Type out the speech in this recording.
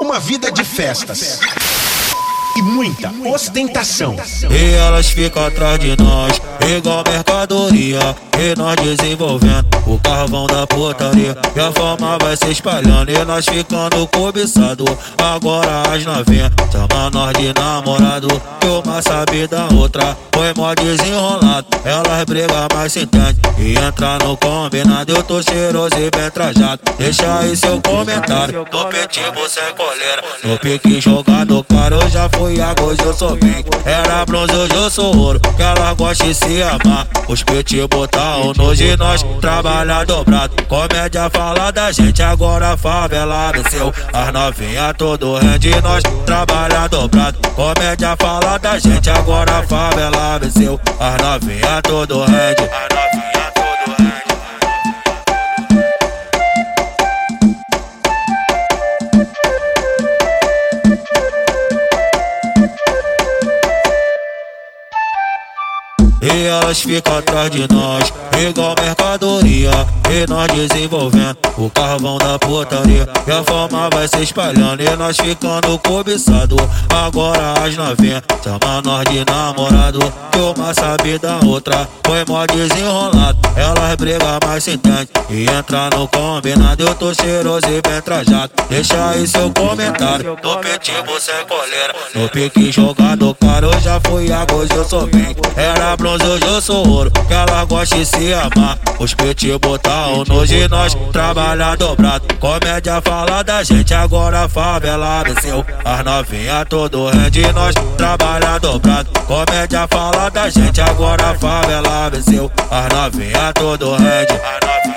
Uma vida de festas e muita ostentação. E elas ficam atrás de nós, igual mercadoria. E nós desenvolvendo o carvão da putaria. E a fama vai se espalhando e nós ficando cobiçado. Agora as novinhas chama nós de namorado. Que uma sabe da outra, foi mó desenrolado. Elas brigam, mas se entende e entra no combinado. Eu tô cheiroso e bem trajado. Deixa aí seu comentário. Tô petivo sem coleira, no pique jogado. Eu já fui fui hoje eu sou bem. Era bronze, hoje eu sou ouro. Que ela gosta de se amar. Os peitos botar o nojo e nós trabalha dobrado. Comédia fala da gente, agora favela venceu. As novinha todo rende, nós trabalha dobrado. Comédia fala da gente, agora favela venceu. As novinha todo rende. E elas ficam atrás de nós, igual mercadoria. E nós desenvolvendo o carvão da putaria. E a fama vai se espalhando e nós ficando cobiçado. Agora as novinhas chama nós de namorado. Que uma sabe da outra, foi mó desenrolado. Elas brigam, mas se entende e entra no combinado. Eu tô cheiroso e bem trajado. Deixa aí seu comentário. Tô petivo sem coleira, no pique jogado, cara. Eu já fui, agora eu sou bem. Era bronze hoje eu sou ouro, que ela gosta de se amar. Os botar o nojo e nós trabalha dobrado. Comédia fala da gente, agora a favela venceu. As novinha todo rende, nós trabalha dobrado. Comédia fala da gente, agora a favela venceu. As novinha todo rende.